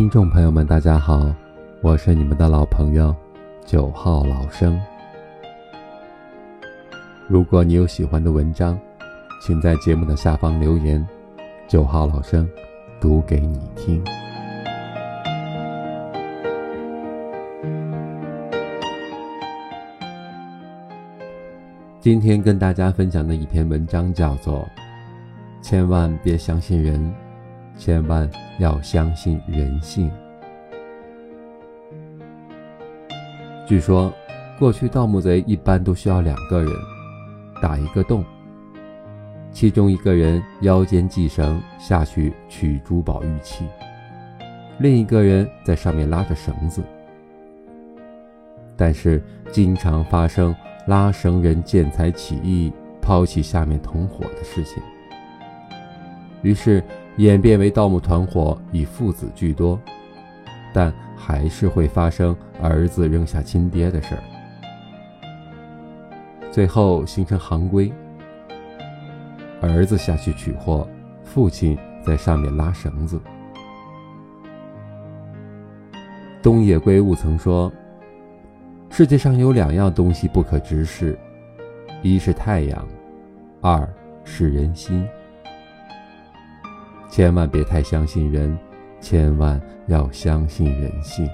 听众朋友们，大家好，我是你们的老朋友九号老生。如果你有喜欢的文章，请在节目的下方留言，九号老生读给你听。今天跟大家分享的一篇文章叫做《千万别相信人》。千万要相信人性。据说，过去盗墓贼一般都需要两个人打一个洞，其中一个人腰间系绳下去取珠宝玉器，另一个人在上面拉着绳子。但是，经常发生拉绳人见财起意，抛弃下面同伙的事情。于是。演变为盗墓团伙以父子居多，但还是会发生儿子扔下亲爹的事儿，最后形成行规：儿子下去取货，父亲在上面拉绳子。东野圭吾曾说：“世界上有两样东西不可直视，一是太阳，二是人心。”千万别太相信人，千万要相信人性。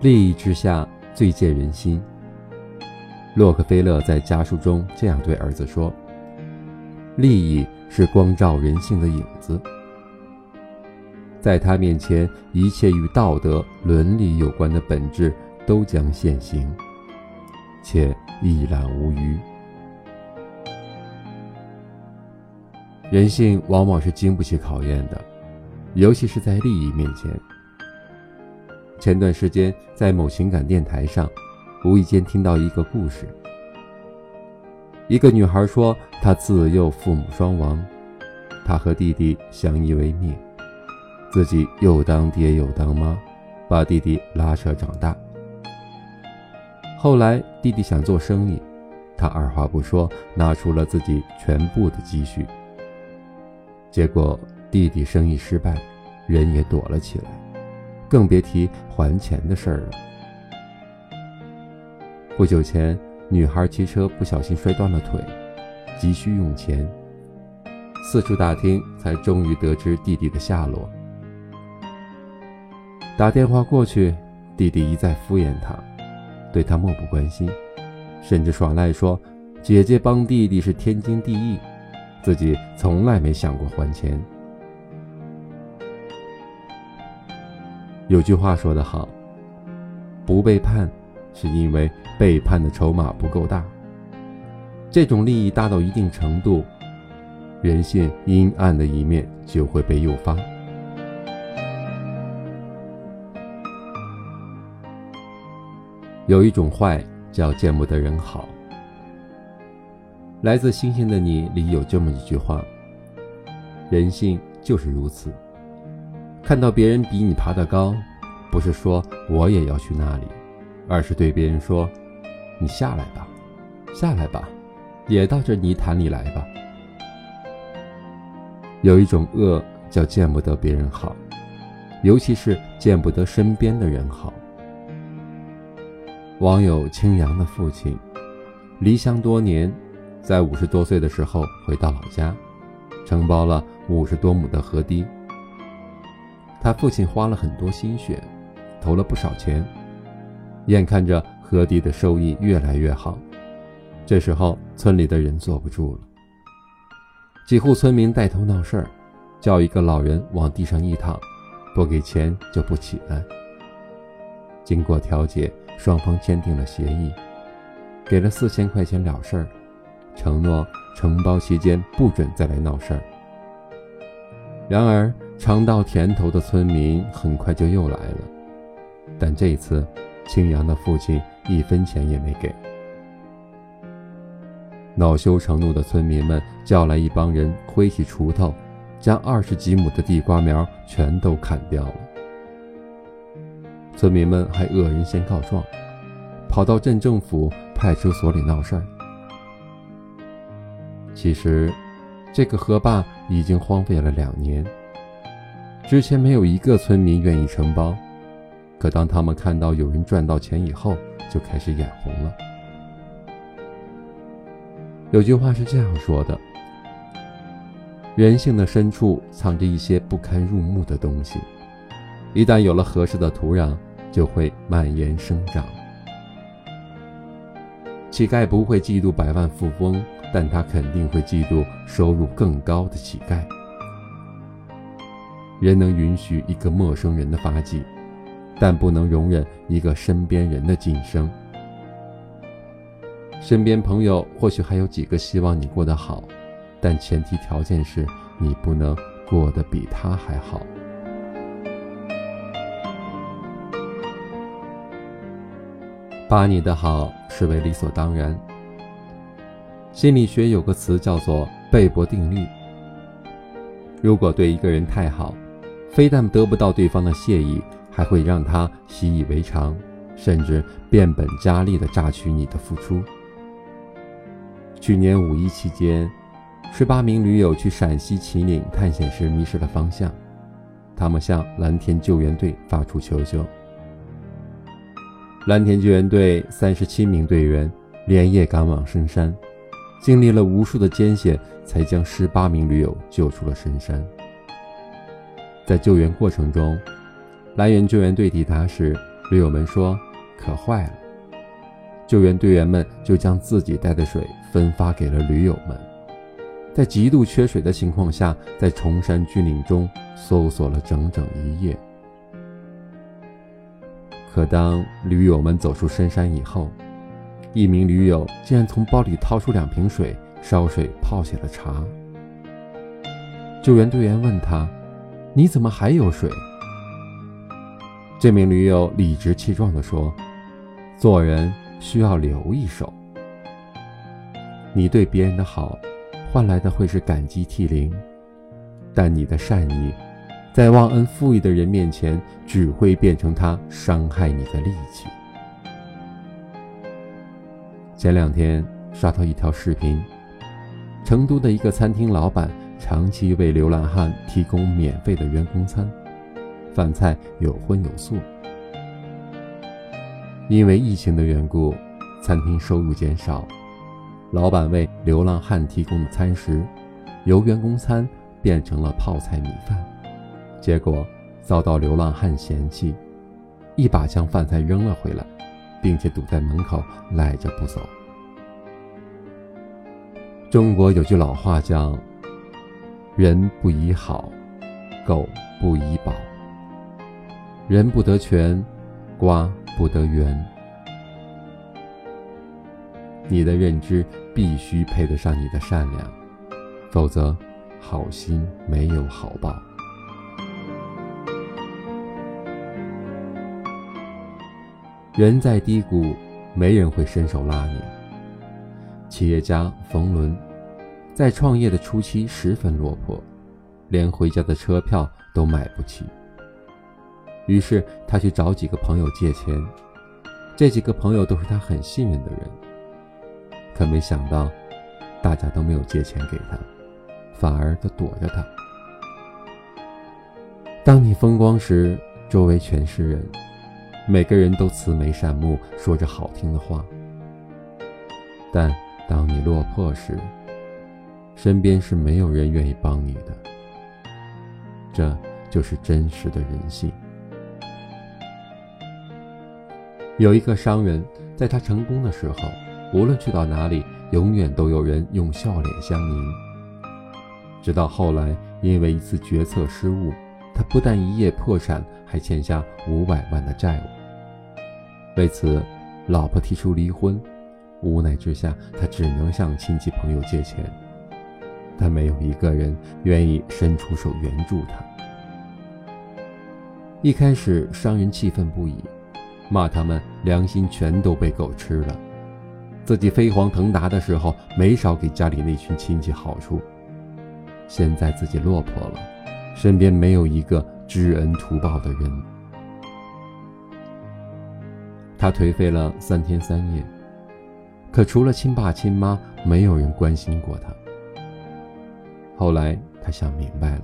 利益之下，最见人心。洛克菲勒在家书中这样对儿子说：“利益是光照人性的影子，在他面前，一切与道德伦理有关的本质都将现形，且一览无余。”人性往往是经不起考验的，尤其是在利益面前。前段时间在某情感电台上，无意间听到一个故事。一个女孩说，她自幼父母双亡，她和弟弟相依为命，自己又当爹又当妈，把弟弟拉扯长大。后来弟弟想做生意，她二话不说，拿出了自己全部的积蓄。结果弟弟生意失败，人也躲了起来，更别提还钱的事儿了。不久前，女孩骑车不小心摔断了腿，急需用钱。四处打听，才终于得知弟弟的下落。打电话过去，弟弟一再敷衍她，对她漠不关心，甚至耍赖说：“姐姐帮弟弟是天经地义。”自己从来没想过还钱。有句话说得好：“不背叛，是因为背叛的筹码不够大。”这种利益大到一定程度，人性阴暗的一面就会被诱发。有一种坏，叫见不得人好。来自星星的你里有这么一句话：人性就是如此。看到别人比你爬得高，不是说我也要去那里，而是对别人说：“你下来吧，下来吧，也到这泥潭里来吧。”有一种恶叫见不得别人好，尤其是见不得身边的人好。网友清扬的父亲离乡多年。在五十多岁的时候回到老家，承包了五十多亩的河堤。他父亲花了很多心血，投了不少钱，眼看着河堤的收益越来越好。这时候村里的人坐不住了，几户村民带头闹事儿，叫一个老人往地上一躺，不给钱就不起来。经过调解，双方签订了协议，给了四千块钱了事儿。承诺承包期间不准再来闹事儿。然而尝到甜头的村民很快就又来了，但这次青阳的父亲一分钱也没给。恼羞成怒的村民们叫来一帮人，挥起锄头，将二十几亩的地瓜苗全都砍掉了。村民们还恶人先告状，跑到镇政府派出所里闹事儿。其实，这个河坝已经荒废了两年。之前没有一个村民愿意承包，可当他们看到有人赚到钱以后，就开始眼红了。有句话是这样说的：人性的深处藏着一些不堪入目的东西，一旦有了合适的土壤，就会蔓延生长。乞丐不会嫉妒百万富翁，但他肯定会嫉妒收入更高的乞丐。人能允许一个陌生人的发迹，但不能容忍一个身边人的晋升。身边朋友或许还有几个希望你过得好，但前提条件是你不能过得比他还好。把你的好视为理所当然。心理学有个词叫做贝博定律。如果对一个人太好，非但得不到对方的谢意，还会让他习以为常，甚至变本加厉地榨取你的付出。去年五一期间，十八名驴友去陕西秦岭探险时迷失了方向，他们向蓝天救援队发出求救。蓝天救援队三十七名队员连夜赶往深山，经历了无数的艰险，才将十八名驴友救出了深山。在救援过程中，蓝源救援队抵达时，驴友们说：“可坏了。”救援队员们就将自己带的水分发给了驴友们。在极度缺水的情况下，在崇山峻岭中搜索了整整一夜。可当驴友们走出深山以后，一名驴友竟然从包里掏出两瓶水，烧水泡起了茶。救援队员问他。你怎么还有水？这名驴友理直气壮地说：“做人需要留一手。你对别人的好，换来的会是感激涕零；但你的善意，在忘恩负义的人面前，只会变成他伤害你的利器。”前两天刷到一条视频，成都的一个餐厅老板。长期为流浪汉提供免费的员工餐，饭菜有荤有素。因为疫情的缘故，餐厅收入减少，老板为流浪汉提供的餐食由员工餐变成了泡菜米饭，结果遭到流浪汉嫌弃，一把将饭菜扔了回来，并且堵在门口赖着不走。中国有句老话叫。人不以好，狗不以宝。人不得全，瓜不得圆。你的认知必须配得上你的善良，否则好心没有好报。人在低谷，没人会伸手拉你。企业家冯仑。在创业的初期十分落魄，连回家的车票都买不起。于是他去找几个朋友借钱，这几个朋友都是他很信任的人。可没想到，大家都没有借钱给他，反而都躲着他。当你风光时，周围全是人，每个人都慈眉善目，说着好听的话。但当你落魄时，身边是没有人愿意帮你的，这就是真实的人性。有一个商人，在他成功的时候，无论去到哪里，永远都有人用笑脸相迎。直到后来，因为一次决策失误，他不但一夜破产，还欠下五百万的债务。为此，老婆提出离婚，无奈之下，他只能向亲戚朋友借钱。但没有一个人愿意伸出手援助他。一开始，商人气愤不已，骂他们良心全都被狗吃了。自己飞黄腾达的时候，没少给家里那群亲戚好处。现在自己落魄了，身边没有一个知恩图报的人。他颓废了三天三夜，可除了亲爸亲妈，没有人关心过他。后来他想明白了，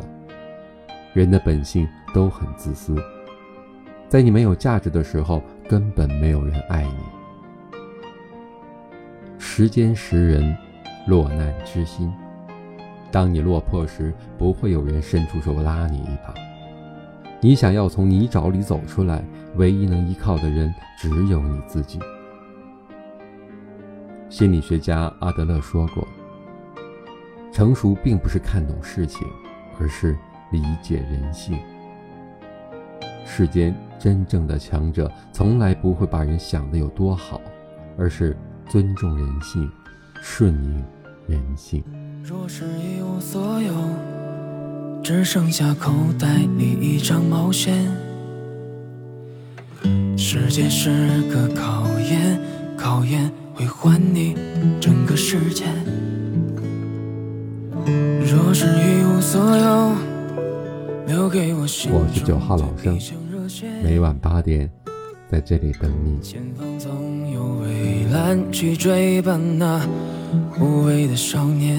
人的本性都很自私，在你没有价值的时候，根本没有人爱你。时间识人，落难知心。当你落魄时，不会有人伸出手拉你一把。你想要从泥沼里走出来，唯一能依靠的人只有你自己。心理学家阿德勒说过。成熟并不是看懂事情，而是理解人性。世间真正的强者，从来不会把人想得有多好，而是尊重人性，顺应人性。若是一无所有，只剩下口袋里一张毛线，世界是个考验，考验会还你整个世界。我是九号老生，每晚八点在这里等你。前方总有蔚蓝去追奔那无畏的少年，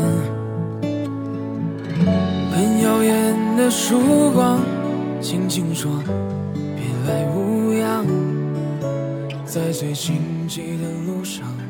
的曙光，轻轻说别来无恙，在最荆棘的路上。